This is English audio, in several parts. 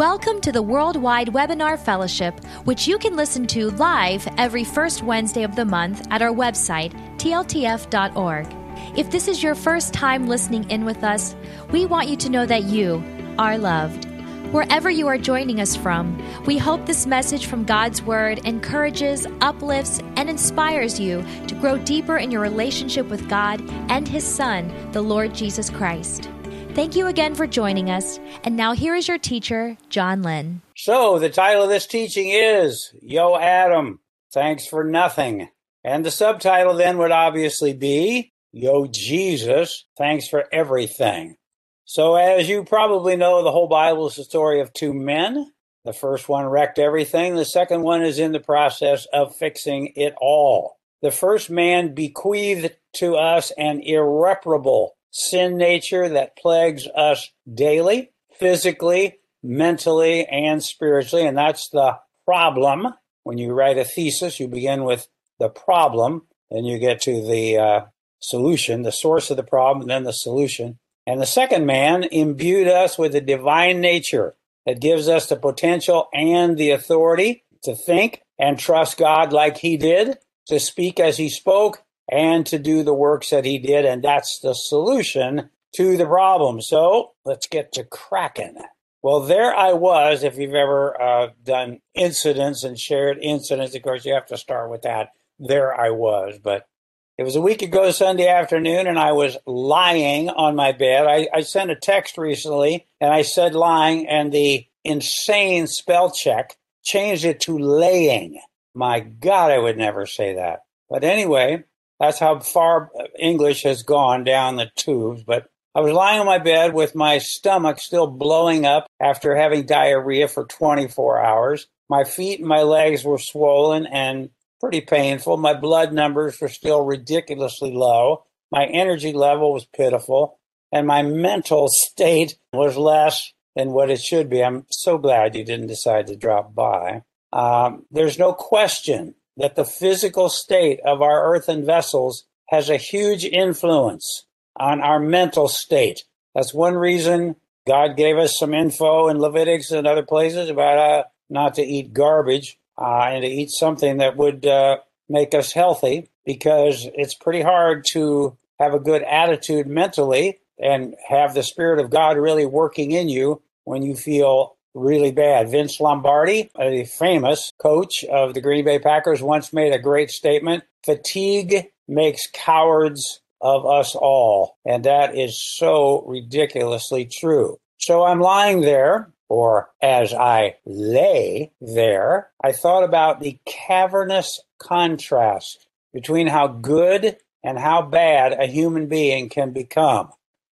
Welcome to the Worldwide Webinar Fellowship, which you can listen to live every first Wednesday of the month at our website, tltf.org. If this is your first time listening in with us, we want you to know that you are loved. Wherever you are joining us from, we hope this message from God's Word encourages, uplifts, and inspires you to grow deeper in your relationship with God and His Son, the Lord Jesus Christ. Thank you again for joining us. And now here is your teacher, John Lynn. So, the title of this teaching is Yo Adam, Thanks for Nothing. And the subtitle then would obviously be Yo Jesus, Thanks for Everything. So, as you probably know, the whole Bible is the story of two men. The first one wrecked everything, the second one is in the process of fixing it all. The first man bequeathed to us an irreparable sin nature that plagues us daily, physically, mentally, and spiritually. And that's the problem. When you write a thesis, you begin with the problem, then you get to the uh, solution, the source of the problem, and then the solution. And the second man imbued us with a divine nature that gives us the potential and the authority to think and trust God like he did, to speak as he spoke, and to do the works that he did. And that's the solution to the problem. So let's get to cracking. Well, there I was. If you've ever uh, done incidents and shared incidents, of course, you have to start with that. There I was. But it was a week ago Sunday afternoon, and I was lying on my bed. I, I sent a text recently, and I said lying, and the insane spell check changed it to laying. My God, I would never say that. But anyway, that's how far English has gone down the tubes. But I was lying on my bed with my stomach still blowing up after having diarrhea for 24 hours. My feet and my legs were swollen and pretty painful. My blood numbers were still ridiculously low. My energy level was pitiful. And my mental state was less than what it should be. I'm so glad you didn't decide to drop by. Um, there's no question that the physical state of our earthen vessels has a huge influence on our mental state. That's one reason God gave us some info in Leviticus and other places about uh, not to eat garbage uh, and to eat something that would uh, make us healthy because it's pretty hard to have a good attitude mentally and have the Spirit of God really working in you when you feel really bad. Vince Lombardi, a famous coach of the Green Bay Packers, once made a great statement fatigue makes cowards of us all. And that is so ridiculously true. So I'm lying there or as I lay there, I thought about the cavernous contrast between how good and how bad a human being can become.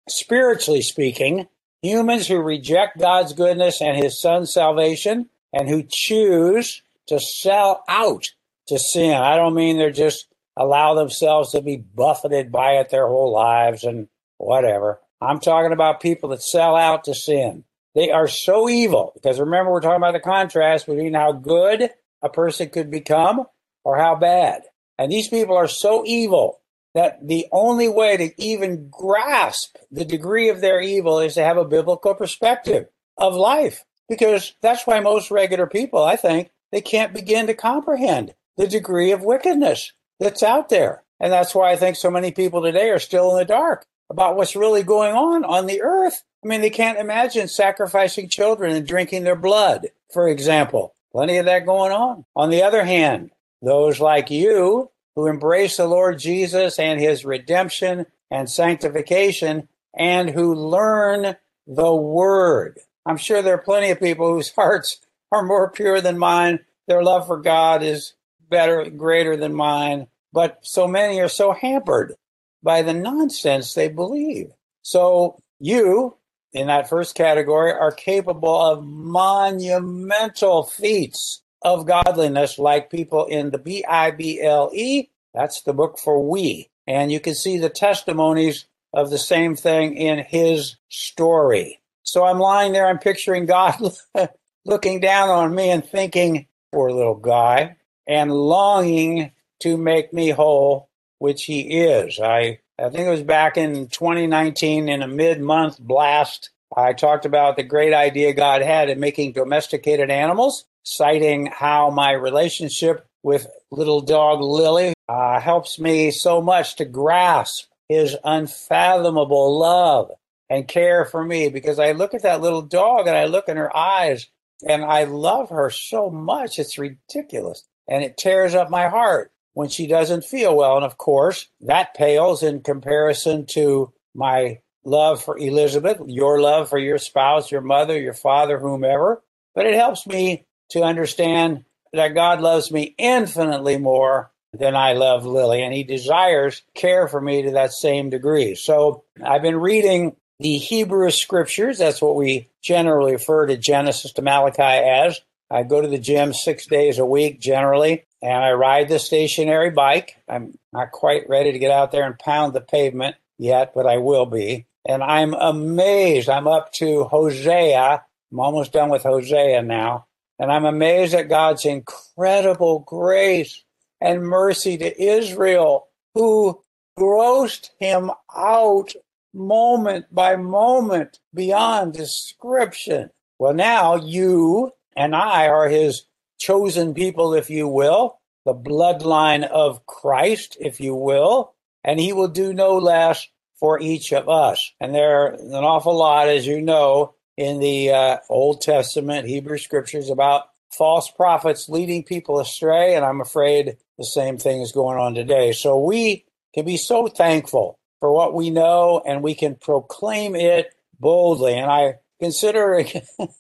Spiritually speaking, humans who reject God's goodness and his son's salvation and who choose to sell out to sin. I don't mean they're just allow themselves to be buffeted by it their whole lives and whatever. I'm talking about people that sell out to sin. They are so evil because remember, we're talking about the contrast between how good a person could become or how bad. And these people are so evil that the only way to even grasp the degree of their evil is to have a biblical perspective of life. Because that's why most regular people, I think, they can't begin to comprehend the degree of wickedness that's out there. And that's why I think so many people today are still in the dark about what's really going on on the earth. I mean, they can't imagine sacrificing children and drinking their blood, for example. Plenty of that going on. On the other hand, those like you who embrace the Lord Jesus and his redemption and sanctification and who learn the word. I'm sure there are plenty of people whose hearts are more pure than mine. Their love for God is better, greater than mine. But so many are so hampered by the nonsense they believe. So you, in that first category, are capable of monumental feats of godliness, like people in the B I B L E. That's the book for we. And you can see the testimonies of the same thing in his story. So I'm lying there, I'm picturing God looking down on me and thinking, poor little guy, and longing to make me whole which he is. I I think it was back in 2019 in a mid-month blast I talked about the great idea God had in making domesticated animals, citing how my relationship with little dog Lily uh, helps me so much to grasp his unfathomable love and care for me because I look at that little dog and I look in her eyes and I love her so much. It's ridiculous. And it tears up my heart when she doesn't feel well. And of course, that pales in comparison to my love for Elizabeth, your love for your spouse, your mother, your father, whomever. But it helps me to understand that God loves me infinitely more than I love Lily, and He desires care for me to that same degree. So I've been reading the Hebrew scriptures. That's what we generally refer to Genesis to Malachi as. I go to the gym six days a week generally, and I ride the stationary bike. I'm not quite ready to get out there and pound the pavement yet, but I will be. And I'm amazed. I'm up to Hosea. I'm almost done with Hosea now. And I'm amazed at God's incredible grace and mercy to Israel, who grossed him out moment by moment beyond description. Well, now you and I are his chosen people, if you will, the bloodline of Christ, if you will, and he will do no less for each of us. And there are an awful lot, as you know, in the uh, Old Testament, Hebrew scriptures about false prophets leading people astray. And I'm afraid the same thing is going on today. So we can be so thankful for what we know and we can proclaim it boldly. And I consider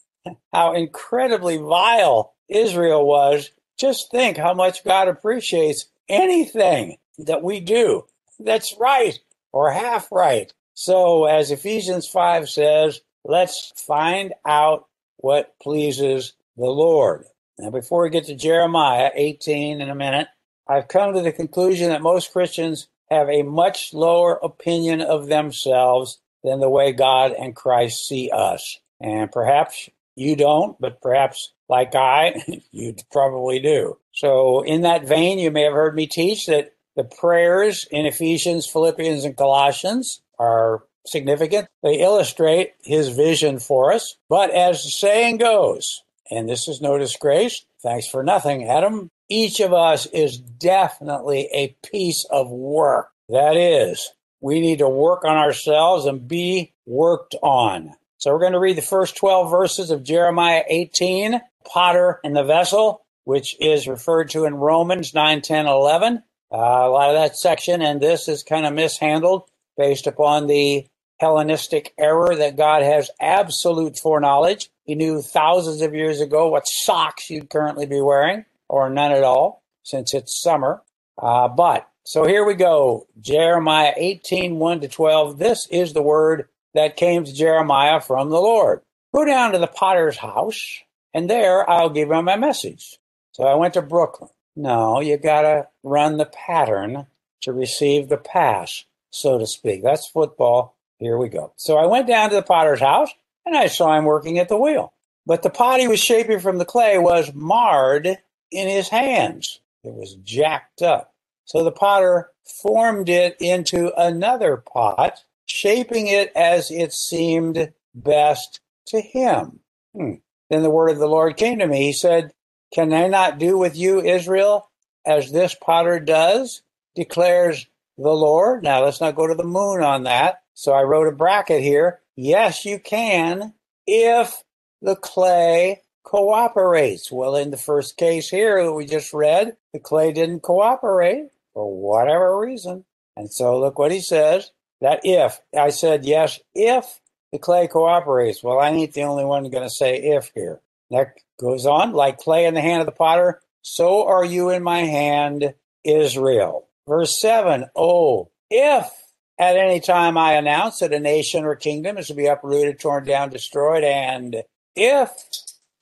how incredibly vile Israel was. Just think how much God appreciates anything that we do that's right or half right. So, as Ephesians 5 says, let's find out what pleases the Lord. Now, before we get to Jeremiah 18 in a minute, I've come to the conclusion that most Christians have a much lower opinion of themselves than the way God and Christ see us. And perhaps you don't, but perhaps like I, you probably do. So, in that vein, you may have heard me teach that the prayers in Ephesians, Philippians, and Colossians are significant. They illustrate his vision for us. But as the saying goes, and this is no disgrace, thanks for nothing, Adam, each of us is definitely a piece of work. That is, we need to work on ourselves and be worked on. So we're going to read the first 12 verses of Jeremiah 18, potter and the vessel, which is referred to in Romans 9, 10, 11. Uh, a lot of that section, and this is kind of mishandled based upon the Hellenistic error that God has absolute foreknowledge. He knew thousands of years ago what socks you'd currently be wearing, or none at all, since it's summer. Uh, but so here we go. Jeremiah 18, 1 to 12. This is the word that came to Jeremiah from the Lord. Go down to the potter's house, and there I'll give him my message. So I went to Brooklyn. No, you got to run the pattern to receive the pass, so to speak. That's football. Here we go. So I went down to the potter's house and I saw him working at the wheel. But the pot he was shaping from the clay was marred in his hands. It was jacked up. So the potter formed it into another pot, shaping it as it seemed best to him. Hmm. Then the word of the Lord came to me. He said, can I not do with you, Israel, as this potter does? declares the Lord. Now, let's not go to the moon on that. So I wrote a bracket here. Yes, you can if the clay cooperates. Well, in the first case here that we just read, the clay didn't cooperate for whatever reason. And so look what he says that if I said yes, if the clay cooperates. Well, I ain't the only one going to say if here. That goes on, like clay in the hand of the potter, so are you in my hand, Israel. Verse 7 Oh, if at any time I announce that a nation or kingdom is to be uprooted, torn down, destroyed, and if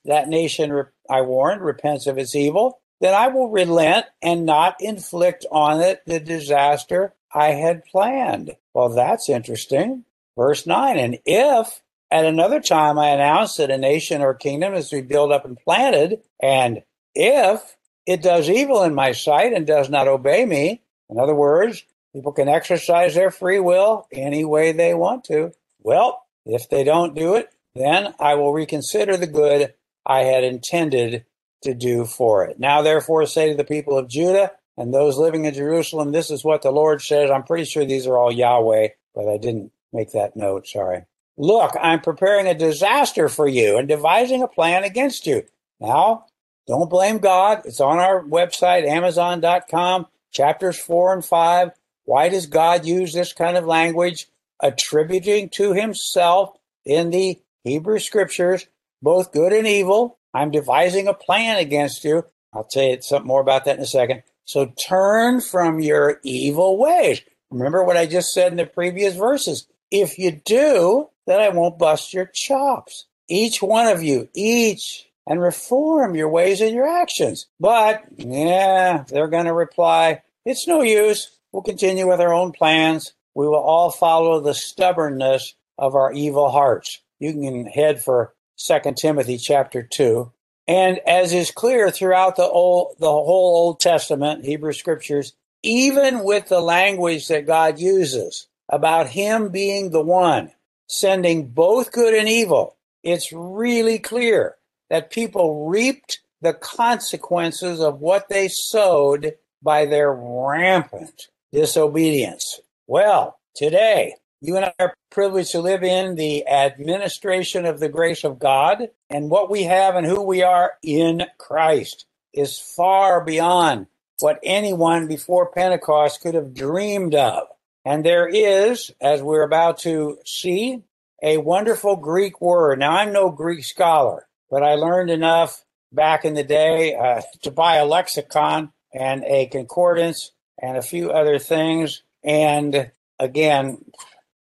that nation I warned repents of its evil, then I will relent and not inflict on it the disaster I had planned. Well, that's interesting. Verse 9 And if at another time, I announce that a nation or kingdom is to be built up and planted, and if it does evil in my sight and does not obey me, in other words, people can exercise their free will any way they want to. Well, If they don't do it, then I will reconsider the good I had intended to do for it. Now, therefore, say to the people of Judah and those living in Jerusalem, this is what the Lord says. I'm pretty sure these are all Yahweh, but I didn't make that note. Sorry. Look, I'm preparing a disaster for you and devising a plan against you. Now, don't blame God. It's on our website, amazon.com, chapters four and five. Why does God use this kind of language? Attributing to himself in the Hebrew scriptures both good and evil. I'm devising a plan against you. I'll tell you something more about that in a second. So turn from your evil ways. Remember what I just said in the previous verses. If you do, then I won't bust your chops. Each one of you, each, and reform your ways and your actions. But, yeah, they're going to reply, it's no use. We'll continue with our own plans. We will all follow the stubbornness of our evil hearts. You can head for 2 Timothy chapter 2. And as is clear throughout the old, the whole Old Testament, Hebrew scriptures, even with the language that God uses about him being the one sending both good and evil, it's really clear that people reaped the consequences of what they sowed by their rampant disobedience. Well, today, you and I are privileged to live in the administration of the grace of God, and what we have and who we are in Christ is far beyond what anyone before Pentecost could have dreamed of. And there is, as we're about to see, a wonderful Greek word. Now, I'm no Greek scholar, but I learned enough back in the day uh, to buy a lexicon and a concordance and a few other things. And again,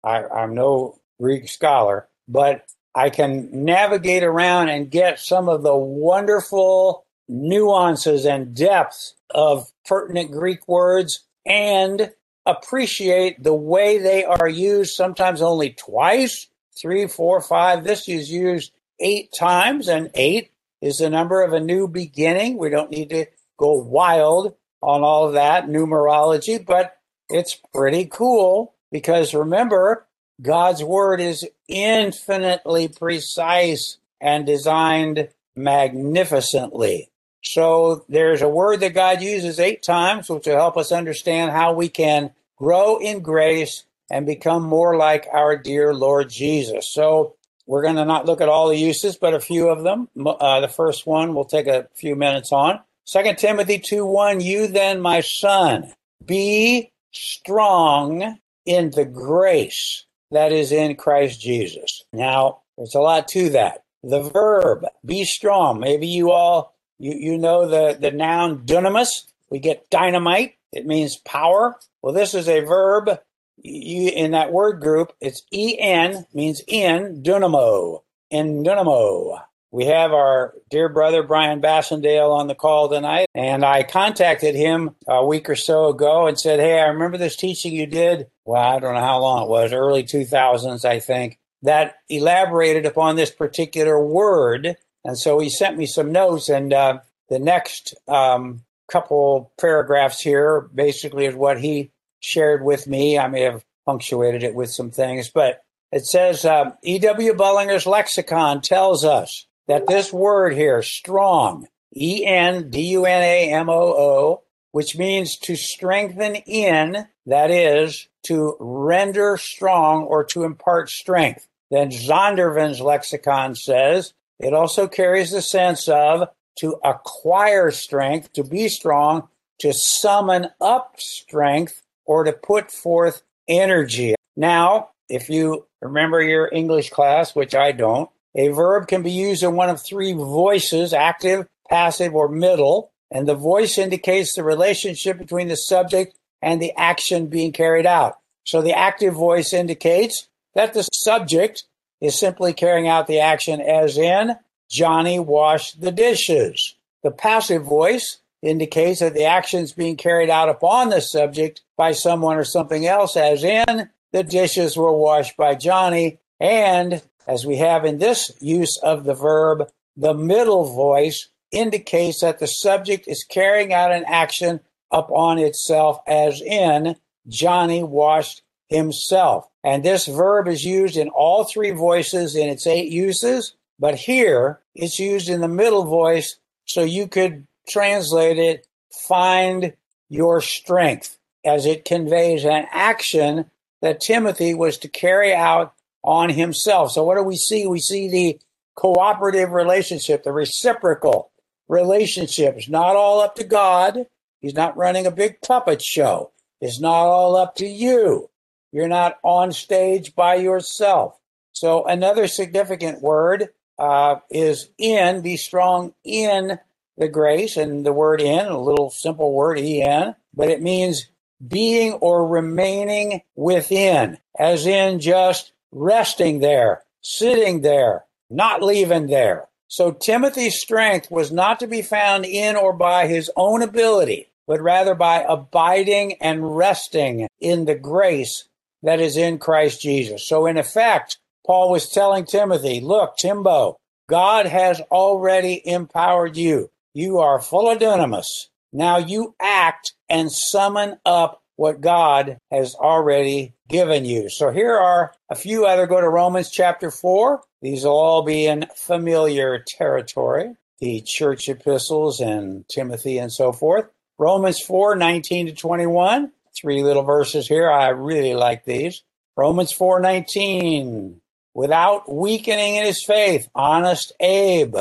I, I'm no Greek scholar, but I can navigate around and get some of the wonderful nuances and depths of pertinent Greek words and appreciate the way they are used, sometimes only twice, three, four, five. This is used eight times, and eight is the number of a new beginning. We don't need to go wild on all that numerology, but it's pretty cool because remember, God's word is infinitely precise and designed magnificently. So there's a word that God uses eight times, which will help us understand how we can grow in grace and become more like our dear Lord Jesus. So we're going to not look at all the uses, but a few of them. Uh, the first one we'll take a few minutes on. Second Timothy 2 1, you then, my son, be strong in the grace that is in Christ Jesus. Now, there's a lot to that. The verb, be strong. Maybe you all, you, you know the, the noun dunamis. We get dynamite. It means power. Well, this is a verb you, in that word group. It's en, means in, dunamo, in dynamo. We have our dear brother Brian Bassendale on the call tonight, and I contacted him a week or so ago and said, Hey, I remember this teaching you did. Well, I don't know how long it was, early 2000s, I think, that elaborated upon this particular word. And so he sent me some notes, and uh, the next um, couple paragraphs here basically is what he shared with me. I may have punctuated it with some things, but it says uh, E.W. Bullinger's lexicon tells us that this word here, strong, E N D U N A M O O, which means to strengthen in, that is, to render strong or to impart strength. Then Zondervan's lexicon says it also carries the sense of to acquire strength, to be strong, to summon up strength, or to put forth energy. Now, if you remember your English class, which I don't, a verb can be used in one of three voices active, passive, or middle. And the voice indicates the relationship between the subject and the action being carried out. So the active voice indicates that the subject is simply carrying out the action, as in, Johnny washed the dishes. The passive voice indicates that the action is being carried out upon the subject by someone or something else, as in, the dishes were washed by Johnny. And as we have in this use of the verb, the middle voice indicates that the subject is carrying out an action upon itself, as in, Johnny washed himself. And this verb is used in all three voices in its eight uses, but here it's used in the middle voice, so you could translate it find your strength, as it conveys an action that Timothy was to carry out on himself. So, what do we see? We see the cooperative relationship, the reciprocal relationship. It's not all up to God. He's not running a big puppet show. It's not all up to you. You're not on stage by yourself. So another significant word uh, is in, be strong in the grace. And the word in, a little simple word, en, but it means being or remaining within, as in just resting there, sitting there, not leaving there. So Timothy's strength was not to be found in or by his own ability, but rather by abiding and resting in the grace that is in Christ Jesus. So, in effect, Paul was telling Timothy, look, Timbo, God has already empowered you. You are full of dunamis. Now you act and summon up what God has already given you. So here are a few other. Go to Romans chapter 4. These will all be in familiar territory. The church epistles and Timothy and so forth. Romans 4, 19 to 21 three little verses here. I really like these. Romans 4:19. Without weakening in his faith, honest Abe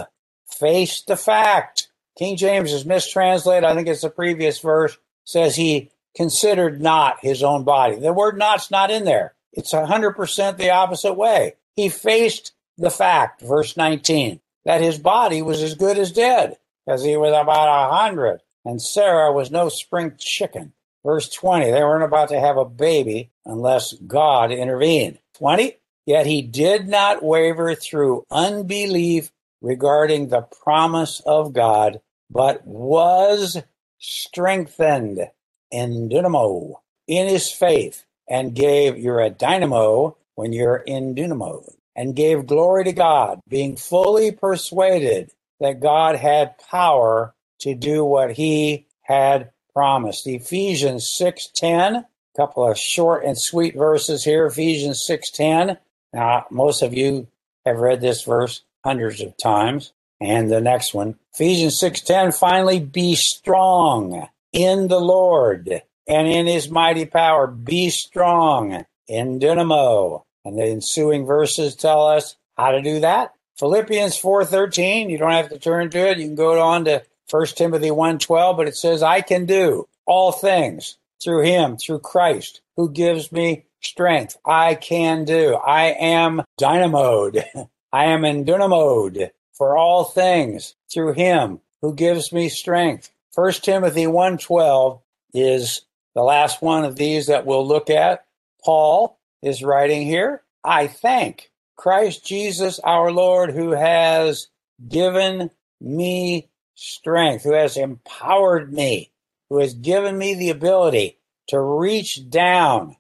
faced the fact. King James is mistranslated. I think it's the previous verse says he considered not his own body. The word not's not in there. It's 100% the opposite way. He faced the fact, verse 19, that his body was as good as dead because he was about a hundred and Sarah was no spring chicken. Verse 20, they weren't about to have a baby unless God intervened. 20, yet he did not waver through unbelief regarding the promise of God, but was strengthened in dynamo in his faith and gave, you're a dynamo when you're in dynamo, and gave glory to God, being fully persuaded that God had power to do what he had promised. Ephesians 6:10, a couple of short and sweet verses here. Ephesians 6:10. Now, most of you have read this verse hundreds of times. And the next one, Ephesians 6:10, finally be strong in the Lord and in his mighty power. Be strong in dynamo. And the ensuing verses tell us how to do that. Philippians 4:13, you don't have to turn to it. You can go on to 1 Timothy 1:12, but it says I can do all things through him, through Christ, who gives me strength. I can do. I am dynamoed. I am in dynamoed for all things through him who gives me strength. 1 Timothy 1:12 is the last one of these that we'll look at. Paul is writing here, I thank Christ Jesus our Lord who has given me strength, who has empowered me, who has given me the ability to reach down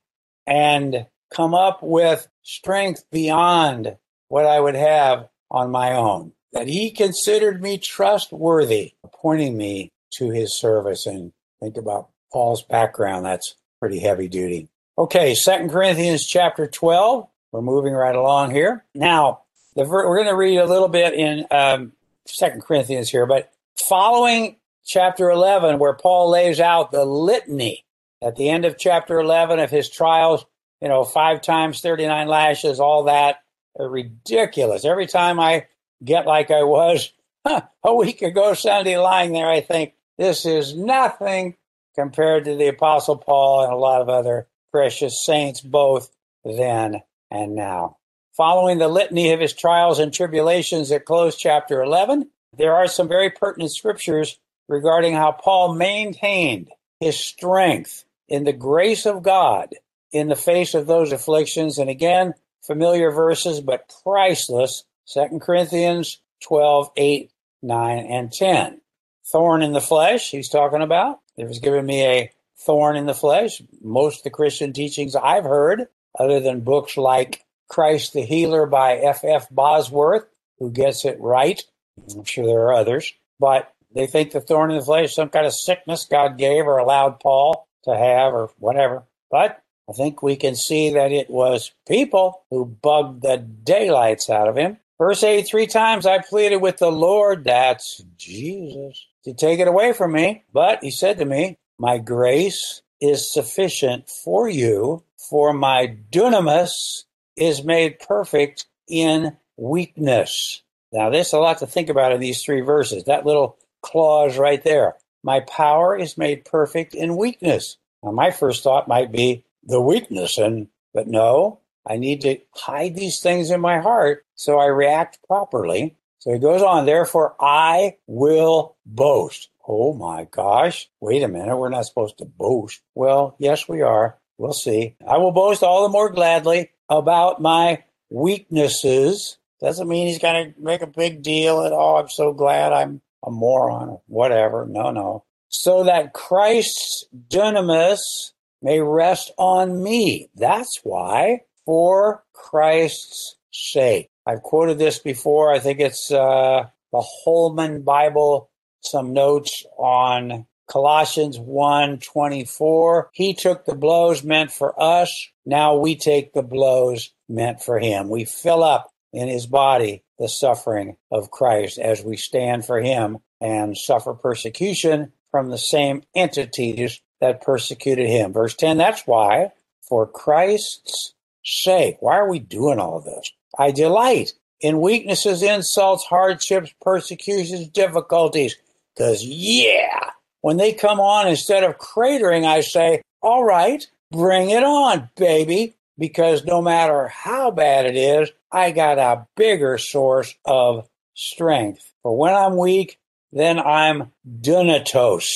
and come up with strength beyond what I would have on my own. That he considered me trustworthy, appointing me to his service. And think about Paul's background. That's pretty heavy duty. Okay, Second Corinthians chapter 12. We're moving right along here. Now, the, we're going to read a little bit in um, Second Corinthians here, but following chapter 11, where Paul lays out the litany at the end of chapter 11 of his trials, you know, five times 39 lashes, all that, ridiculous. Every time I get like I was huh, a week ago Sunday lying there, I think this is nothing compared to the Apostle Paul and a lot of other precious saints, both then and now. Following the litany of his trials and tribulations that close chapter 11, there are some very pertinent scriptures regarding how Paul maintained his strength in the grace of God in the face of those afflictions. And again, familiar verses, but priceless. 2 Corinthians 12, 8, 9, and 10. Thorn in the flesh, he's talking about. It was given me a thorn in the flesh. Most of the Christian teachings I've heard, other than books like Christ the Healer by F. F. Bosworth, who gets it right, I'm sure there are others, but they think the thorn in the flesh is some kind of sickness God gave or allowed Paul to have or whatever. But I think we can see that it was people who bugged the daylights out of him. Verse 8 Three times I pleaded with the Lord, that's Jesus, to take it away from me. But he said to me, My grace is sufficient for you, for my dunamis is made perfect in weakness. Now, there's a lot to think about in these three verses. That little clause right there. My power is made perfect in weakness. Now, my first thought might be the weakness, and but no, I need to hide these things in my heart so I react properly. So he goes on, therefore I will boast. Oh my gosh. Wait a minute. We're not supposed to boast. Well, yes, we are. We'll see. I will boast all the more gladly about my weaknesses. Doesn't mean he's going to make a big deal at all. I'm so glad I'm a moron or whatever. No, no. So that Christ's dunamis may rest on me. That's why, for Christ's sake. I've quoted this before. I think it's uh, the Holman Bible, some notes on Colossians 1:24. He took the blows meant for us. Now we take the blows meant for him. We fill up in his body the suffering of Christ as we stand for him and suffer persecution from the same entities that persecuted him. Verse 10 that's why, for Christ's sake, why are we doing all this? I delight in weaknesses, insults, hardships, persecutions, difficulties. Because, yeah, when they come on, instead of cratering, I say, all right, bring it on, baby. Because no matter how bad it is, I got a bigger source of strength. For when I'm weak, then I'm dunatos.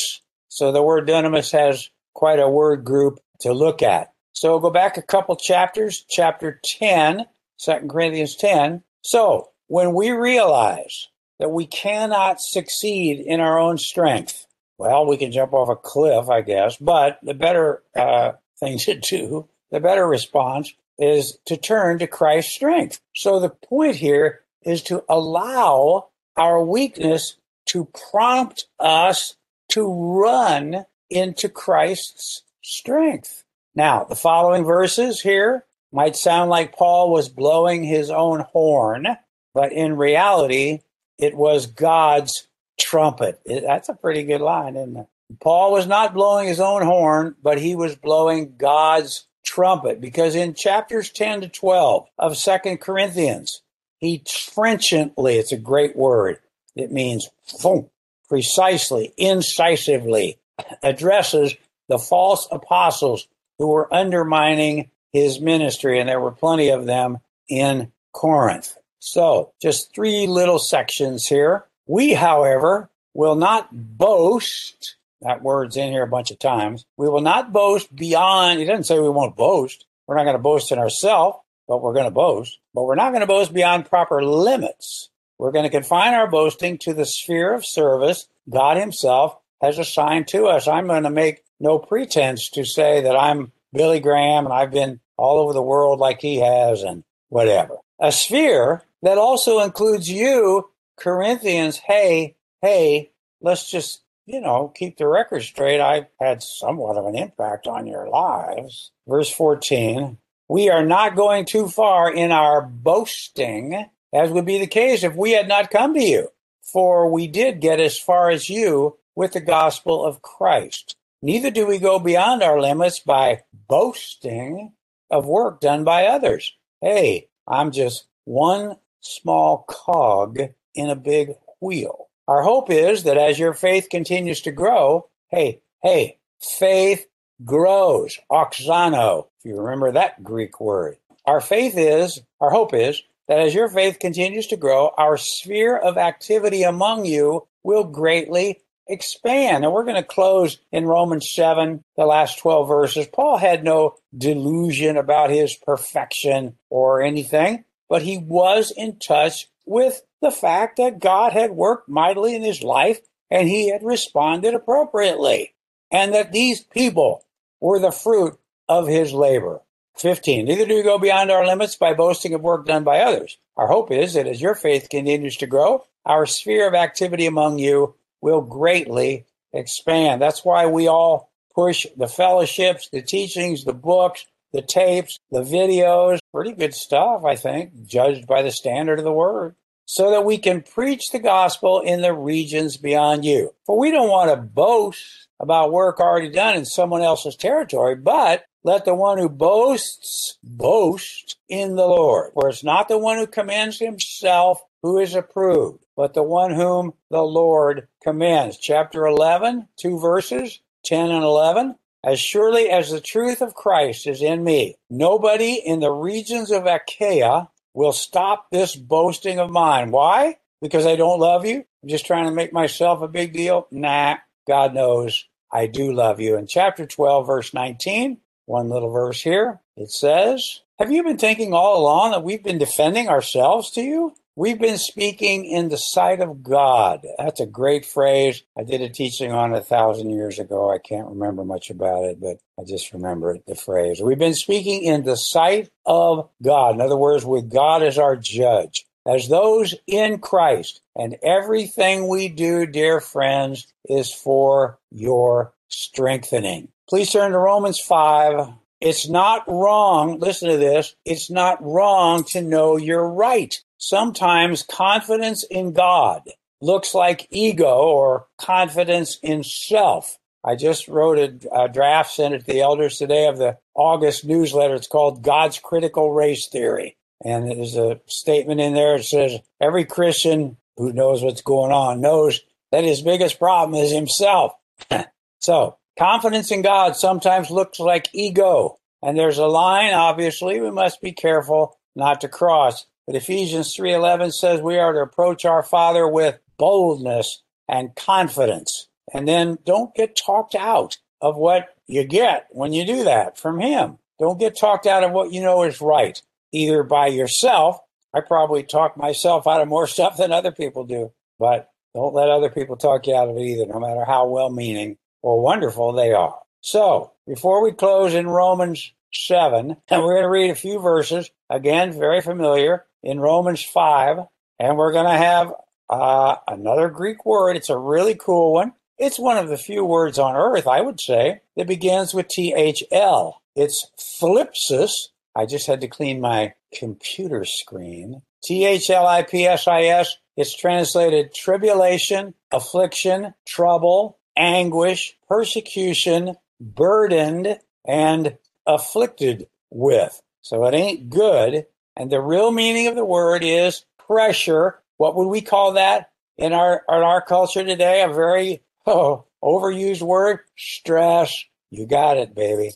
So the word dunamis has quite a word group to look at. So we'll go back a couple chapters, chapter 10, 2 Corinthians 10. So when we realize that we cannot succeed in our own strength, well, we can jump off a cliff, I guess, but the better uh, thing to do, the better response is to turn to Christ's strength. So the point here is to allow our weakness to prompt us to run into Christ's strength. Now, the following verses here might sound like Paul was blowing his own horn, but in reality, it was God's trumpet. That's a pretty good line, isn't it? Paul was not blowing his own horn, but he was blowing God's trumpet because in chapters 10 to 12 of Second Corinthians, he trenchantly, it's a great word, it means boom, precisely, incisively addresses the false apostles who were undermining his ministry, and there were plenty of them in Corinth. So, just three little sections here. We, however, will not boast. That word's in here a bunch of times. We will not boast beyond, he doesn't say we won't boast. We're not going to boast in ourselves, but we're going to boast. But we're not going to boast beyond proper limits. We're going to confine our boasting to the sphere of service God Himself has assigned to us. I'm going to make no pretense to say that I'm Billy Graham and I've been all over the world like he has and whatever. A sphere that also includes you, Corinthians. Hey, hey, let's just, you know, keep the record straight. I've had somewhat of an impact on your lives. Verse 14. We are not going too far in our boasting as would be the case if we had not come to you. For we did get as far as you with the gospel of Christ. Neither do we go beyond our limits by boasting of work done by others. Hey, I'm just one small cog in a big wheel. Our hope is that as your faith continues to grow, hey, hey, faith grows, Auxano, if you remember that Greek word. Our faith is, our hope is that as your faith continues to grow, our sphere of activity among you will greatly expand. And we're going to close in Romans 7, the last 12 verses. Paul had no delusion about his perfection or anything, but he was in touch with the fact that God had worked mightily in his life and he had responded appropriately, and that these people were the fruit of his labor. 15. Neither do we go beyond our limits by boasting of work done by others. Our hope is that as your faith continues to grow, our sphere of activity among you will greatly expand. That's why we all push the fellowships, the teachings, the books, the tapes, the videos. Pretty good stuff, I think, judged by the standard of the word. So that we can preach the gospel in the regions beyond you. For we don't want to boast about work already done in someone else's territory, but let the one who boasts boast in the Lord. For it's not the one who commends himself who is approved, but the one whom the Lord commands. Chapter 11, two verses, 10 and 11. As surely as the truth of Christ is in me, nobody in the regions of Achaia will stop this boasting of mine. Why? Because I don't love you? I'm just trying to make myself a big deal? Nah, God knows I do love you. In chapter 12, verse 19, one little verse here, it says, Have you been thinking all along that we've been defending ourselves to you? We've been speaking in the sight of God. That's a great phrase. I did a teaching on it a thousand years ago. I can't remember much about it, but I just remember it, the phrase. We've been speaking in the sight of God. In other words, with God as our judge. As those in Christ, and everything we do, dear friends, is for your strengthening. Please turn to Romans 5. It's not wrong, listen to this, it's not wrong to know you're right. Sometimes confidence in God looks like ego or confidence in self. I just wrote a, a, draft, sent it to the elders today of the August newsletter. It's called God's Critical Race Theory. And there's a statement in there that says every Christian who knows what's going on knows that his biggest problem is himself. so confidence in God sometimes looks like ego. And there's a line, obviously, we must be careful not to cross. But Ephesians 3:11 says we are to approach our Father with boldness and confidence. And then don't get talked out of what you get when you do that from him. Don't get talked out of what you know is right, either by yourself. I probably talk myself out of more stuff than other people do, but don't let other people talk you out of it either, no matter how well meaning or wonderful they are. So, before we close in Romans 7, and we're going to read a few verses, again, very familiar in Romans 5, and we're going to have uh, another Greek word. It's a really cool one. It's one of the few words on earth, I would say, that begins with THL. It's thlipsis. I just had to clean my computer screen. T H L I P S I S. It's translated tribulation, affliction, trouble, anguish, persecution, burdened, and afflicted with. So it ain't good. And the real meaning of the word is pressure. What would we call that in our in our culture today? A very oh, overused word, stress. You got it, baby.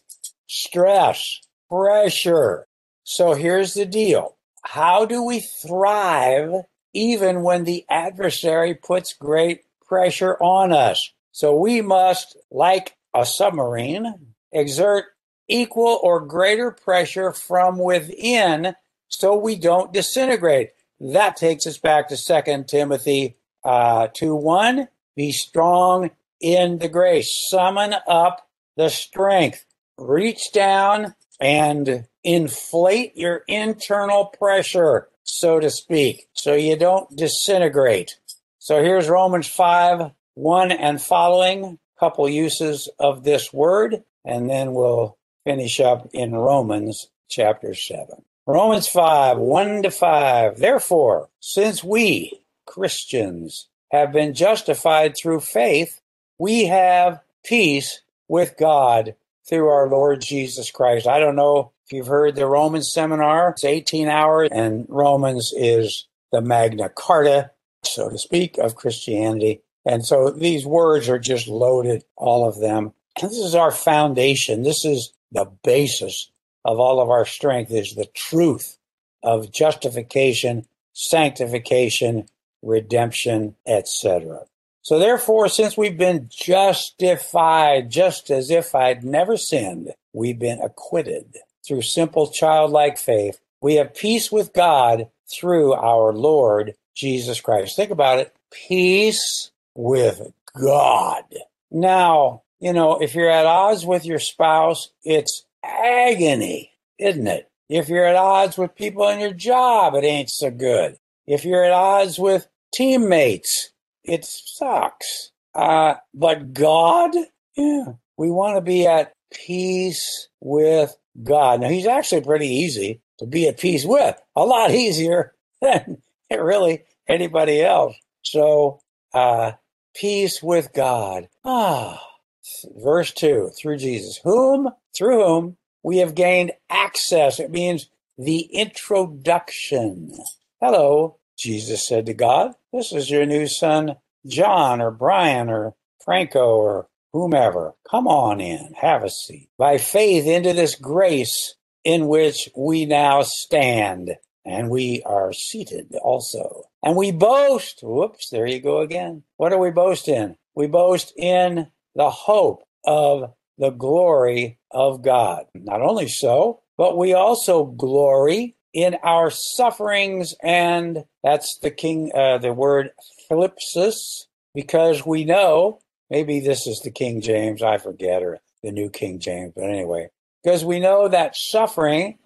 Stress, pressure. So here's the deal. How do we thrive even when the adversary puts great pressure on us? So we must, like a submarine, exert equal or greater pressure from within so we don't disintegrate. That takes us back to 2 Timothy uh, 2 1. Be strong in the grace. Summon up the strength. Reach down and inflate your internal pressure, so to speak, so you don't disintegrate. So here's Romans 5 1 and following, couple uses of this word, and then we'll finish up in Romans chapter 7. Romans 5, 1 to 5. Therefore, since we, Christians, have been justified through faith, we have peace with God through our Lord Jesus Christ. I don't know if you've heard the Romans seminar. It's 18 hours, and Romans is the Magna Carta, so to speak, of Christianity. And so these words are just loaded, all of them. This is our foundation. This is the basis of all of our strength is the truth of justification, sanctification, redemption, etc. So therefore, since we've been justified just as if I'd never sinned, we've been acquitted through simple childlike faith. We have peace with God through our Lord Jesus Christ. Think about it. Peace with God. Now, you know, if you're at odds with your spouse, it's agony, isn't it? If you're at odds with people in your job, it ain't so good. If you're at odds with teammates, it sucks. Uh, but God, yeah, we want to be at peace with God. Now, he's actually pretty easy to be at peace with, a lot easier than really anybody else. So, uh, peace with God. Ah, verse 2 through Jesus, whom, through whom we have gained access. It means the introduction. Hello, Jesus said to God, This is your new son, John or Brian or Franco or whomever. Come on in, have a seat. By faith into this grace in which we now stand. And we are seated also. And we boast. Whoops, there you go again. What do we boast in? We boast in the hope of the glory of God. Not only so, but we also glory in our sufferings, and that's the king, uh, the word thlipsis, because we know, maybe this is the King James, I forget, or the New King James, but anyway, because we know that suffering,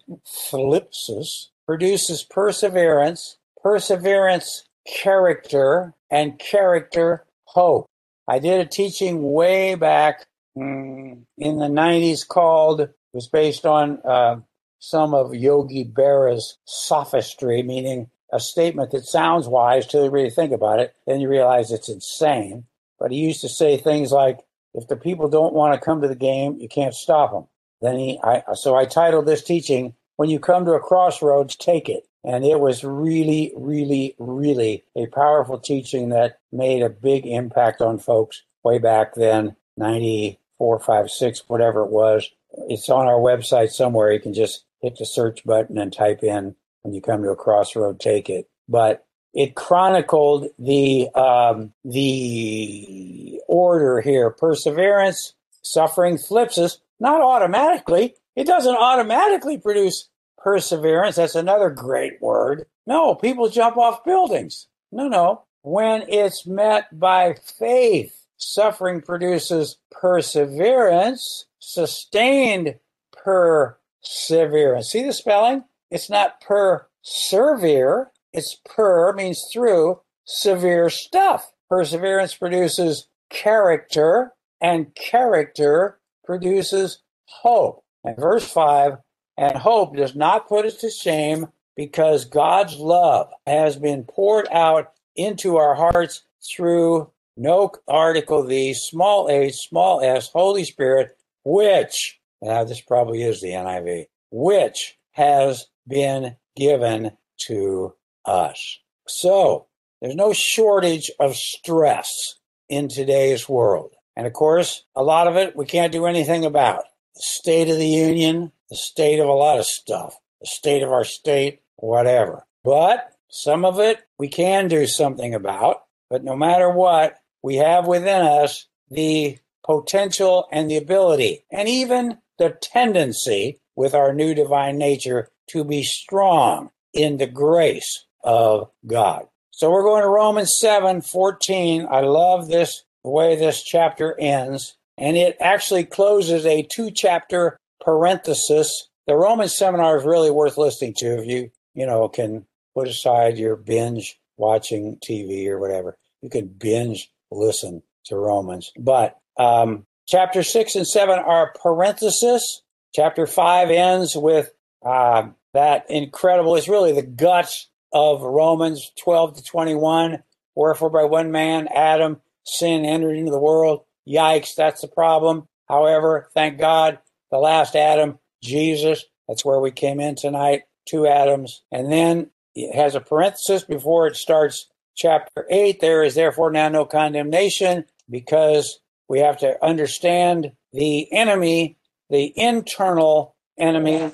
thlipsis, produces perseverance, perseverance, character, and character, hope. I did a teaching way back mm, in the 90s called, it was based on uh, some of Yogi Berra's sophistry, meaning a statement that sounds wise till you really think about it. Then you realize it's insane. But he used to say things like, if the people don't want to come to the game, you can't stop them. Then he, I, so I titled this teaching, When You Come to a Crossroads, Take It. And it was really, really, really a powerful teaching that made a big impact on folks way back then, 94, 5, 6, whatever it was. It's on our website somewhere. You can just hit the search button and type in when you come to a crossroad, take it. But it chronicled the um, the order here: perseverance, suffering, thlipsis. Not automatically. It doesn't automatically produce perseverance. That's another great word. No, people jump off buildings. No, no. When it's met by faith, suffering produces perseverance, sustained perseverance. See the spelling? It's not persevere. It's per means through severe stuff. Perseverance produces character, and character produces hope. And verse 5 and hope does not put us to shame because God's love has been poured out into our hearts through no article the small a small s Holy Spirit, which now this probably is the NIV, which has been given to us. So there's no shortage of stress in today's world. And of course, a lot of it we can't do anything about. The state of the union, the state of a lot of stuff, the state of our state, whatever. But some of it we can do something about. But no matter what, we have within us the potential and the ability and even the tendency with our new divine nature to be strong in the grace of God. So we're going to Romans 7 14. I love this, the way this chapter ends. And it actually closes a two chapter parenthesis. The Roman seminar is really worth listening to if you, you know, can put aside your binge watching TV or whatever. You can binge listen to Romans. But um, chapter six and seven are parenthesis. Chapter five ends with uh, that incredible, it's really the guts of Romans 12 to 21. Wherefore, by one man, Adam, sin entered into the world. Yikes, that's the problem. However, thank God, the last Adam, Jesus, that's where we came in tonight, two Adams. And then it has a parenthesis before it starts chapter 8. There is therefore now no condemnation because we have to understand the enemy, the internal enemy,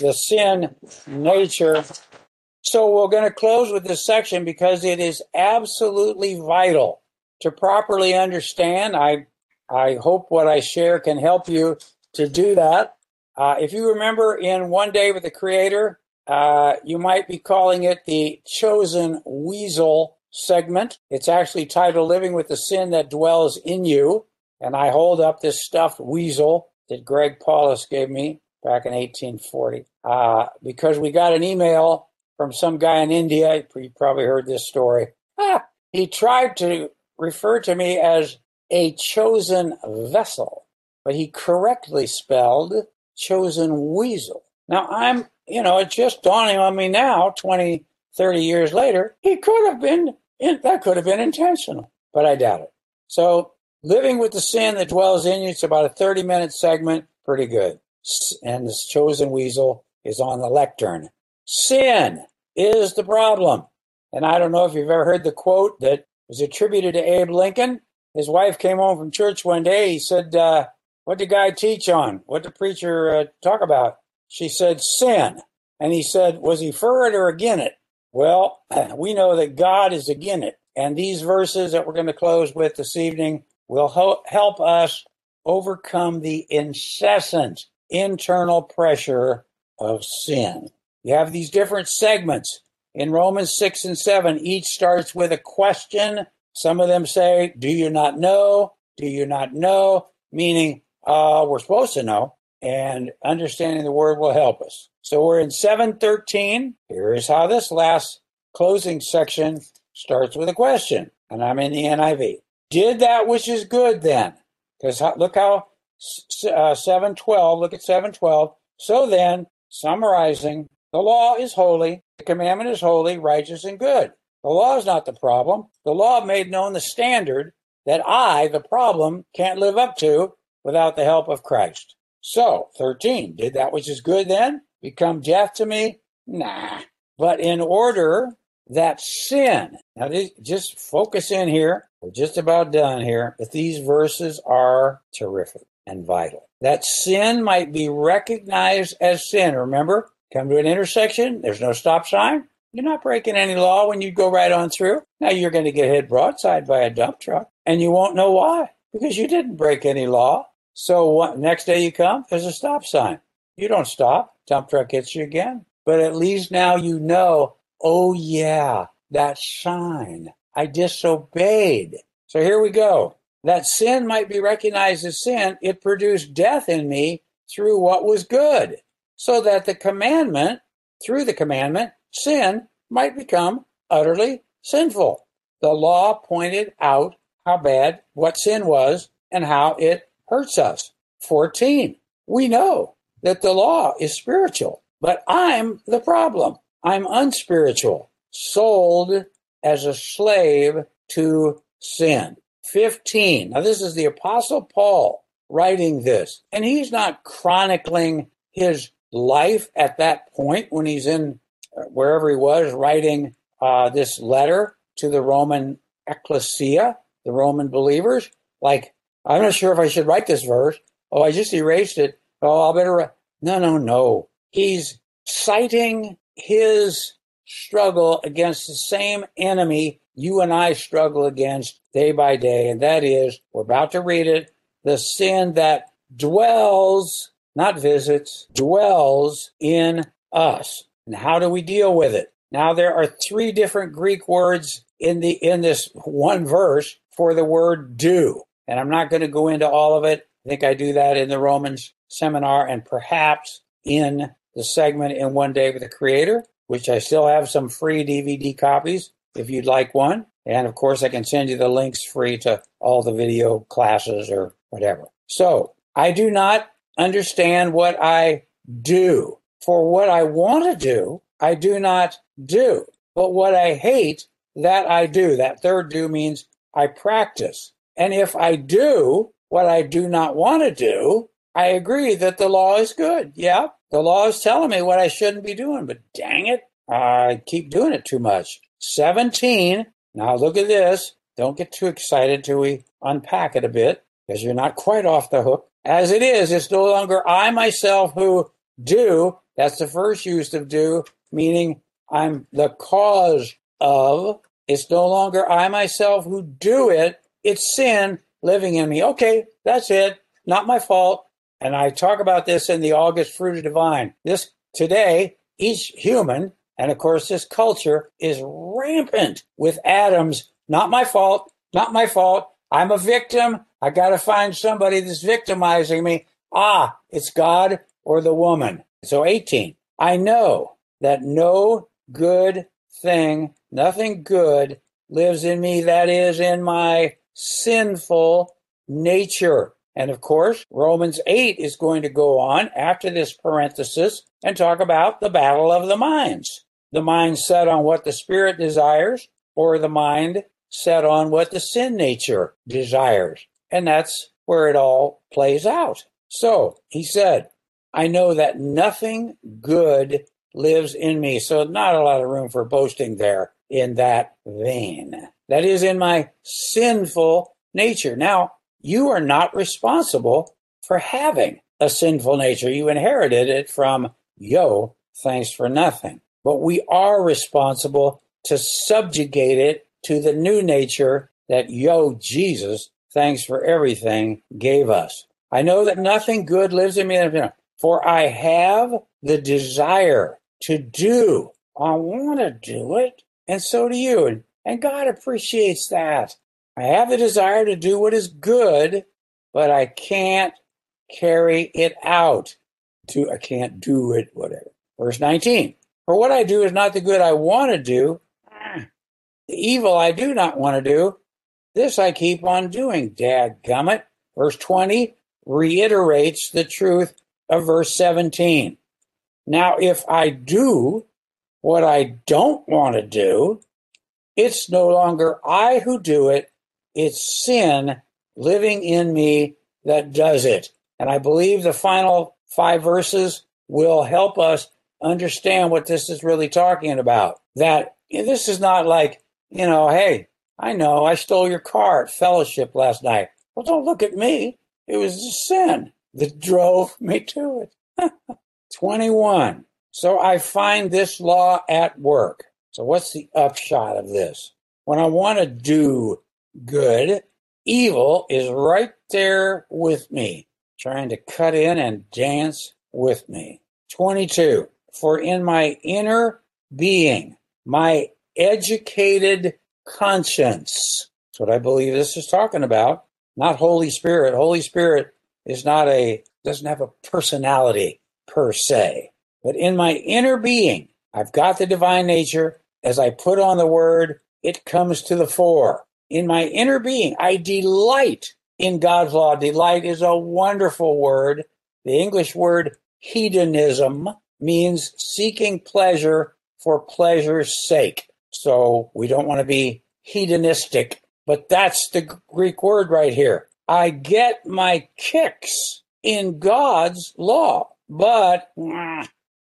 the sin nature. So we're going to close with this section because it is absolutely vital to properly understand. I I hope what I share can help you to do that. Uh, if you remember in One Day with the Creator, uh, you might be calling it the Chosen Weasel segment. It's actually titled Living with the Sin That Dwells in You. And I hold up this stuffed weasel that Greg Paulus gave me back in 1840 uh, because we got an email from some guy in India. You probably heard this story. Ah, he tried to refer to me as a chosen vessel, but he correctly spelled chosen weasel. Now I'm, you know, it's just dawning on me now, 20, 30 years later, he could have been, that could have been intentional, but I doubt it. So living with the sin that dwells in you, it's about a 30 minute segment, pretty good. And this chosen weasel is on the lectern. Sin is the problem. And I don't know if you've ever heard the quote that was attributed to Abe Lincoln. His wife came home from church one day. He said, uh, What did God teach on? What did the preacher uh, talk about? She said, Sin. And he said, Was he for it or against it? Well, we know that God is against it. And these verses that we're going to close with this evening will ho- help us overcome the incessant internal pressure of sin. You have these different segments in Romans 6 and 7. Each starts with a question. Some of them say, Do you not know? Do you not know? Meaning, uh, we're supposed to know, and understanding the word will help us. So we're in 713. Here is how this last closing section starts with a question, and I'm in the NIV. Did that which is good then? Because look how uh, 712, look at 712. So then, summarizing, the law is holy, the commandment is holy, righteous, and good. The law is not the problem. The law made known the standard that I, the problem, can't live up to without the help of Christ. So, 13, did that which is good then become death to me? Nah. But in order that sin, now just focus in here, we're just about done here, but these verses are terrific and vital. That sin might be recognized as sin. Remember, come to an intersection, there's no stop sign. You're not breaking any law when you go right on through. Now you're going to get hit broadside by a dump truck, and you won't know why because you didn't break any law. So what, next day you come, there's a stop sign. You don't stop. Dump truck hits you again. But at least now you know, oh yeah, that sign. I disobeyed. So here we go. That sin might be recognized as sin. It produced death in me through what was good. So that the commandment, through the commandment, sin might become utterly sinful. The law pointed out how bad what sin was and how it hurts us. 14. We know that the law is spiritual, but I'm the problem. I'm unspiritual, sold as a slave to sin. 15. Now, this is the Apostle Paul writing this, and he's not chronicling his life at that point when he's in wherever he was writing uh, this letter to the Roman ecclesia, the Roman believers. Like I'm not sure if I should write this verse. Oh, I just erased it. Oh, I'll better. No, no, no. He's citing his struggle against the same enemy you and I struggle against day by day, and that is, we're about to read it, the sin that dwells, not visits, dwells in us. And how do we deal with it? Now there are three different Greek words in the in this one verse for the word do. And I'm not going to go into all of it. I think I do that in the Romans seminar and perhaps in the segment in One Day with the Creator, which I still have some free DVD copies if you'd like one. And of course, I can send you the links free to all the video classes or whatever. So I do not understand what I do. For what I want to do, I do not do. But what I hate, that I do. That third do means I practice. And if I do what I do not want to do, I agree that the law is good. Yeah, the law is telling me what I shouldn't be doing, but dang it, I keep doing it too much. 17. Now look at this. Don't get too excited till we unpack it a bit because you're not quite off the hook. As it is, it's no longer I myself who do. That's the first use of do, meaning I'm the cause of. It's no longer I myself who do it, it's sin living in me. Okay, that's it. Not my fault. And I talk about this in the August Fruit of Divine. This today, each human, and of course this culture, is rampant with Adam's not my fault, not my fault. I'm a victim. I got to find somebody that's victimizing me. Ah, it's God or the woman. So 18. I know that no good thing, nothing good lives in me, that is in my sinful nature. And of course, Romans 8 is going to go on after this parenthesis and talk about the battle of the minds. The mind set on what the spirit desires, or the mind set on what the sin nature desires. And that's where it all plays out. So he said, I know that nothing good lives in me. So not a lot of room for boasting there in that vein. That is in my sinful nature. Now, you are not responsible for having a sinful nature. You inherited it from yo, thanks for nothing. But we are responsible to subjugate it to the new nature that yo, Jesus, thanks for everything, gave us. I know that nothing good lives in me, for I have the desire to do. I want to do it, and so do you. And God appreciates that. I have the desire to do what is good, but I can't carry it out. To I can't do it, whatever. Verse 19. For what I do is not the good I want to do. Ah, the evil I do not want to do, this I keep on doing, dad gummit. Verse 20 reiterates the truth of verse 17. Now, if I do what I don't want to do, it's no longer I who do it, it's sin living in me that does it. And I believe the final five verses will help us understand what this is really talking about. That this is not like, you know, hey, I know I stole your car at fellowship last night. Well, don't look at me. It was the sin that drove me to it. 21. So I find this law at work. So what's the upshot of this? When I want to do good, evil is right there with me, trying to cut in and dance with me. 22. For in my inner being, my educated conscience, that's what I believe this is talking about, not Holy Spirit. Holy Spirit is not a, doesn't have a personality per se. But in my inner being, I've got the divine nature. As I put on the word, it comes to the fore. In my inner being, I delight in God's law. Delight is a wonderful word. The English word hedonism means seeking pleasure for pleasure's sake. So we don't want to be hedonistic, but that's the Greek word right here. I get my kicks in God's law, but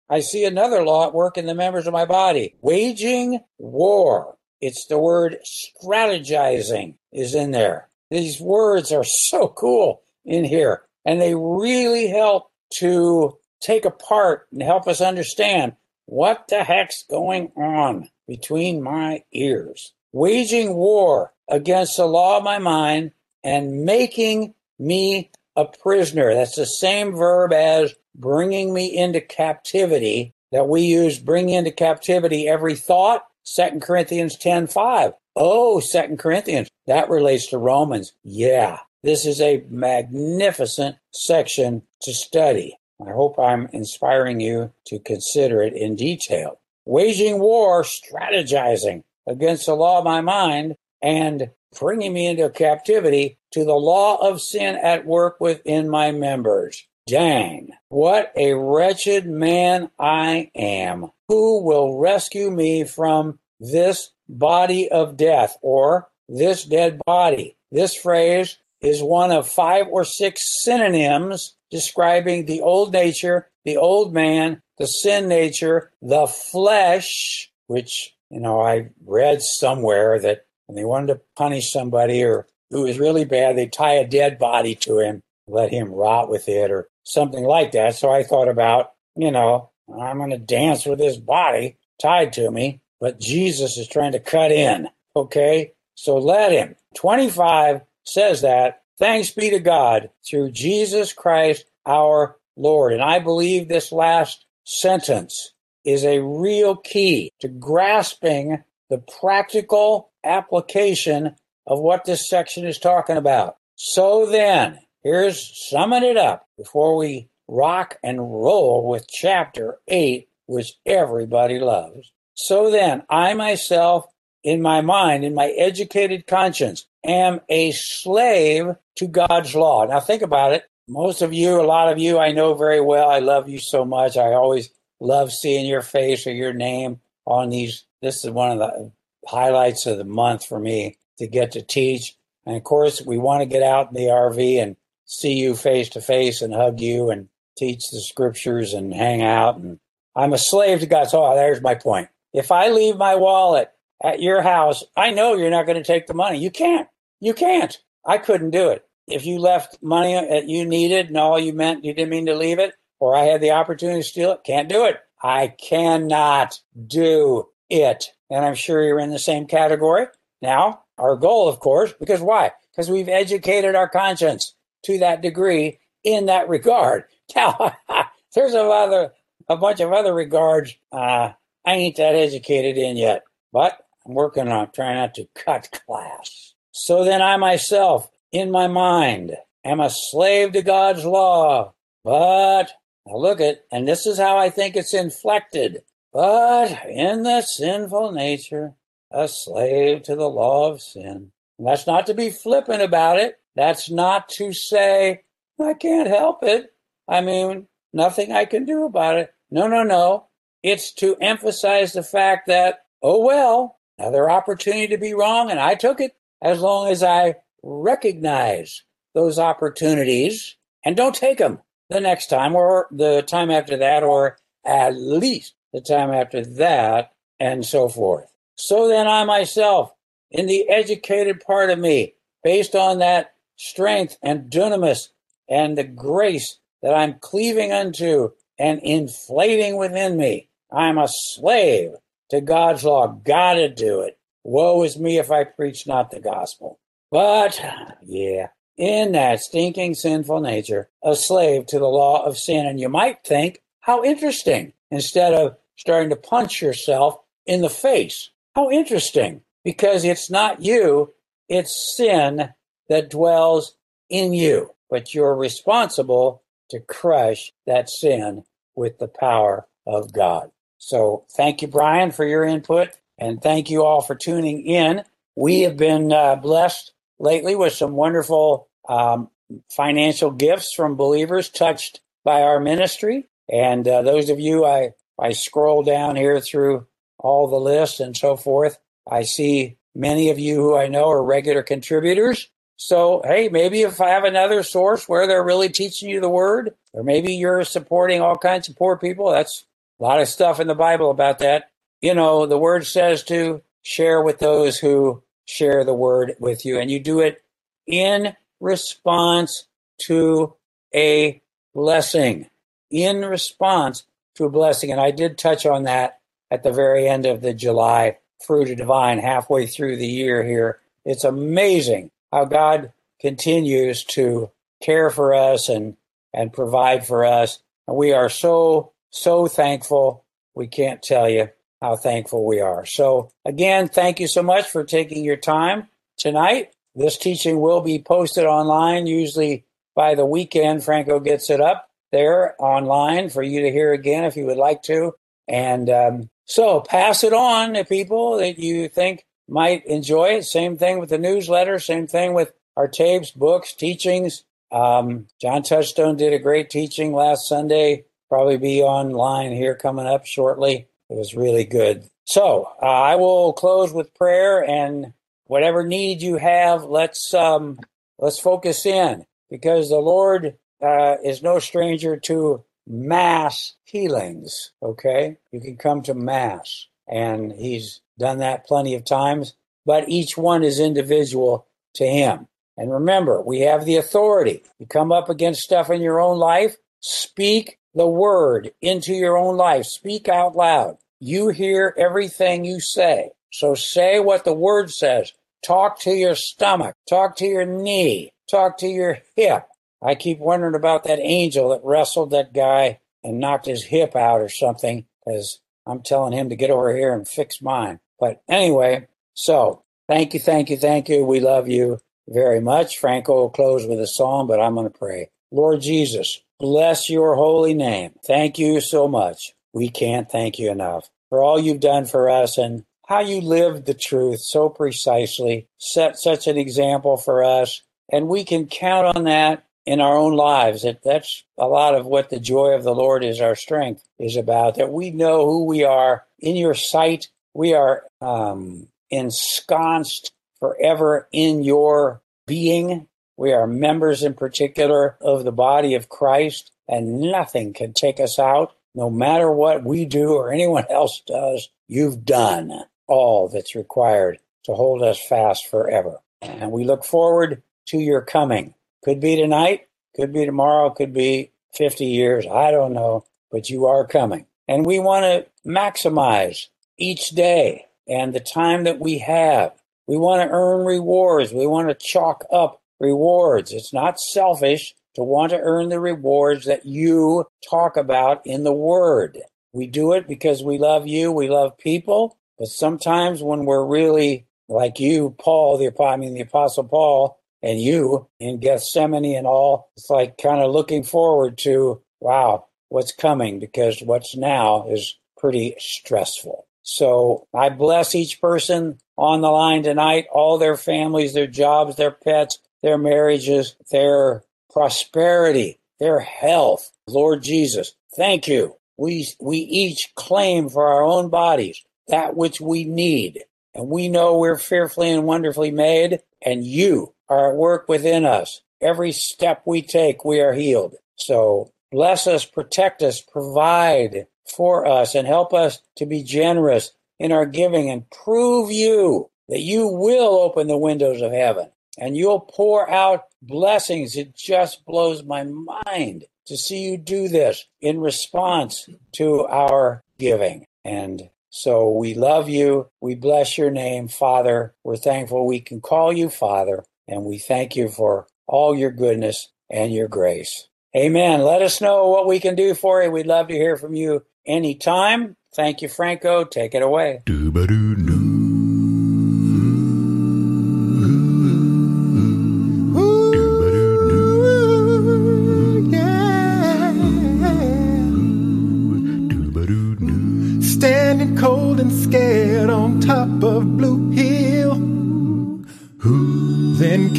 I see another law at work in the members of my body. Waging war. It's the word strategizing is in there. These words are so cool in here, and they really help to take apart and help us understand what the heck's going on between my ears. Waging war against the law of my mind and making me a prisoner. That's the same verb as bringing me into captivity that we use bring into captivity every thought. 2 Corinthians 10 5. Oh, 2 Corinthians. That relates to Romans. Yeah. This is a magnificent section to study. I hope I'm inspiring you to consider it in detail. Waging war, strategizing against the law of my mind, and bringing me into captivity to the law of sin at work within my members. Dang, what a wretched man I am. Who will rescue me from this body of death or this dead body? This phrase is one of five or six synonyms describing the old nature, the old man, the sin nature, the flesh, which, you know, I read somewhere that when they wanted to punish somebody or who was really bad, they'd tie a dead body to him, let him rot with it or something like that. So I thought about, you know, I'm going to dance with this body tied to me, but Jesus is trying to cut in. Okay. So let him. 25 says that. Thanks be to God through Jesus Christ our Lord. And I believe this last sentence is a real key to grasping the practical application of what this section is talking about. So then, here's summing it up before we rock and roll with chapter 8, which everybody loves. So then, I myself, in my mind, in my educated conscience, am a slave to God's law. Now think about it. Most of you, a lot of you I know very well. I love you so much. I always love seeing your face or your name on these. This is one of the highlights of the month for me to get to teach. And of course, we want to get out in the RV and see you face to face and hug you and teach the scriptures and hang out. And I'm a slave to God. So oh, there's my point. If I leave my wallet at your house, I know you're not going to take the money. You can't. You can't. I couldn't do it. If you left money that you needed and all you meant you didn't mean to leave it, or I had the opportunity to steal it, can't do it. I cannot do it. And I'm sure you're in the same category. Now, our goal, of course, because why? Because we've educated our conscience to that degree in that regard. Now, there's a a bunch of other regards uh, I ain't that educated in yet, but I'm working on trying not to cut class. So then I myself, in my mind, am a slave to God's law. But now look at, and this is how I think it's inflected. But in the sinful nature, a slave to the law of sin. And that's not to be flippant about it. That's not to say, I can't help it. I mean, nothing I can do about it. No, no, no. It's to emphasize the fact that, oh, well, another opportunity to be wrong, and I took it as long as I recognize those opportunities and don't take them the next time or the time after that, or at least the time after that, and so forth. So then I myself, in the educated part of me, based on that strength and dunamis and the grace that I'm cleaving unto and inflating within me, I'm a slave to God's law. Gotta do it. Woe is me if I preach not the gospel. But, yeah, in that stinking sinful nature, a slave to the law of sin. And you might think, how interesting, instead of starting to punch yourself in the face. How interesting, because it's not you, it's sin that dwells in you, but you're responsible to crush that sin with the power of God. So thank you, Brian, for your input, and thank you all for tuning in. We have been uh, blessed lately with some wonderful um, financial gifts from believers touched by our ministry. And uh, those of you, I, I scroll down here through all the lists and so forth. I see many of you who I know are regular contributors. So, hey, maybe if I have another source where they're really teaching you the word, or maybe you're supporting all kinds of poor people, that's a lot of stuff in the Bible about that. You know, the word says to share with those who share the word with you, and you do it in response to a blessing. In response to a blessing. And I did touch on that at the very end of the July Fruit of Divine, halfway through the year here. It's amazing how God continues to care for us and, and provide for us. And we are so, so thankful. We can't tell you how thankful we are. So, again, thank you so much for taking your time tonight. This teaching will be posted online, usually by the weekend. Franco gets it up there online for you to hear again if you would like to. And um, so pass it on to people that you think might enjoy it. Same thing with the newsletter, same thing with our tapes, books, teachings. Um, John Touchstone did a great teaching last Sunday, probably be online here coming up shortly. It was really good. So uh, I will close with prayer and whatever need you have, let's um, let's focus in because the Lord uh, is no stranger to mass healings. Okay, you can come to mass, and He's done that plenty of times. But each one is individual to Him. And remember, we have the authority. You come up against stuff in your own life, speak the word into your own life. Speak out loud. You hear everything you say. So say what the word says. Talk to your stomach. Talk to your knee. Talk to your hip. I keep wondering about that angel that wrestled that guy and knocked his hip out or something because I'm telling him to get over here and fix mine. But anyway, so thank you, thank you, thank you. We love you very much. Franco will close with a song, but I'm going to pray. Lord Jesus, bless your holy name. Thank you so much. We can't thank you enough for all you've done for us and how you lived the truth so precisely, set such an example for us, and we can count on that in our own lives. That that's a lot of what the joy of the Lord is our strength is about. That we know who we are in your sight. We are um, ensconced forever in your being. We are members in particular of the body of Christ, and nothing can take us out. No matter what we do or anyone else does, you've done all that's required to hold us fast forever. And we look forward to your coming. Could be tonight, could be tomorrow, could be 50 years. I don't know, but you are coming. And we want to maximize each day and the time that we have. We want to earn rewards. We want to chalk up rewards. It's not selfish to want to earn the rewards that you talk about in the Word. We do it because we love you, we love people, but sometimes when we're really like you, Paul, the I mean the Apostle Paul, and you in Gethsemane and all, it's like kind of looking forward to wow, what's coming because what's now is pretty stressful. So I bless each person on the line tonight, all their families, their jobs, their pets, their marriages, their prosperity, their health. Lord Jesus, thank you. We, we each claim for our own bodies that which we need. And we know we're fearfully and wonderfully made, and you are at work within us. Every step we take, we are healed. So bless us, protect us, provide for us, and help us to be generous in our giving and prove you that you will open the windows of heaven and you'll pour out blessings. It just blows my mind to see you do this in response to our giving. And so we love you. We bless your name, Father. We're thankful we can call you Father, and we thank you for all your goodness and your grace. Amen. Let us know what we can do for you. We'd love to hear from you anytime. Thank you, Franco. Take it away.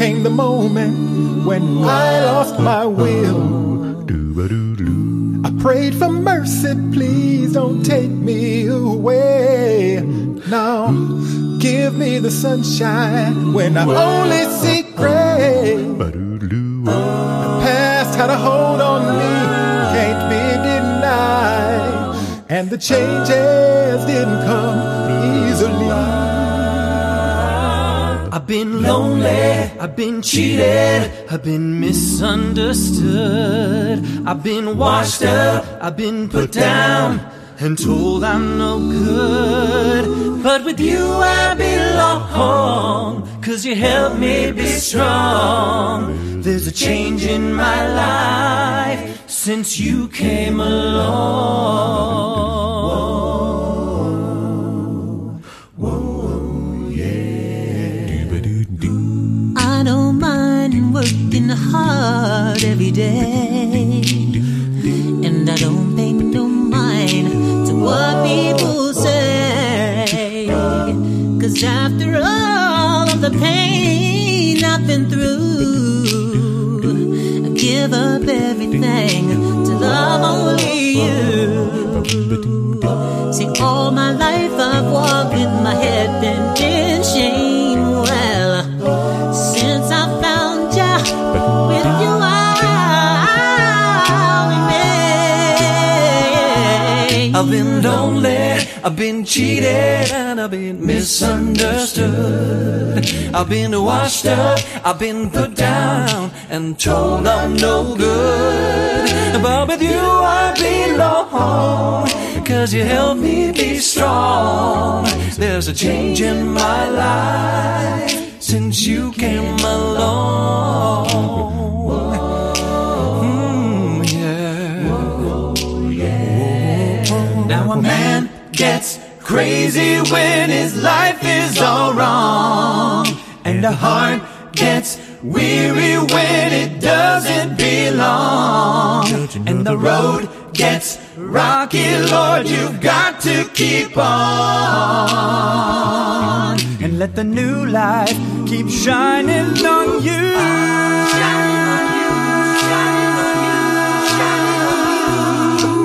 Came the moment when I lost my will. I prayed for mercy, please don't take me away. Now, give me the sunshine when I only see gray. The past had a hold on me, can't be denied. And the changes didn't come easily. I've been lonely, I've been cheated, I've been misunderstood. I've been washed up, I've been put down and told I'm no good. But with you I belong, cause you help me be strong. There's a change in my life since you came along. Hard every day. And I don't pay no mind to what people say. Cause after all of the pain I've been through, I give up everything to love only you. See, all my life I've walked with my head bent in shame. Lonely, I've been cheated, and I've been misunderstood. I've been washed up, I've been put down, and told I'm no good. But with you I belong, cause you help me be strong. There's a change in my life since you came along. Gets crazy when his life is all wrong. And a heart gets weary when it doesn't belong. And the road gets rocky, Lord, you've got to keep on. And let the new light keep shining on you.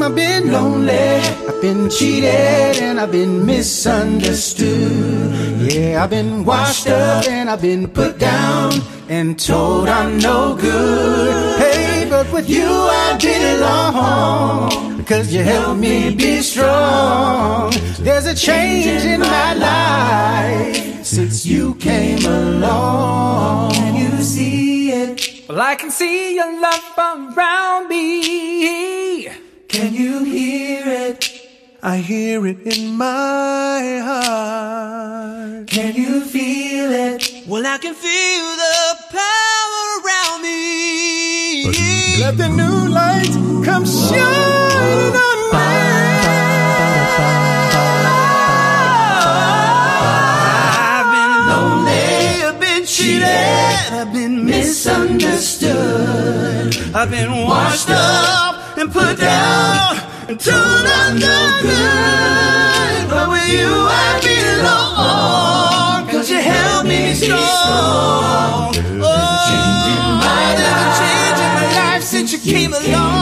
I've been lonely, I've been cheated, and I've been misunderstood. Yeah, I've been washed up and I've been put down and told I'm no good. Hey, but with you I belong because you help me be strong. There's a change in my life since you came along. Can you see it? Well, I can see your love around me. Can you hear it? I hear it in my heart. Can you feel it? Well, I can feel the power around me. Let the new light come shining on me. I've been lonely, I've been cheated, I've been misunderstood. I've been washed up and put down and told I'm no good. But with you I belong, cause you help me strong. Oh, there's a change in my life since you came along.